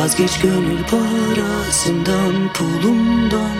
Vazgeç gönül parasından pulundan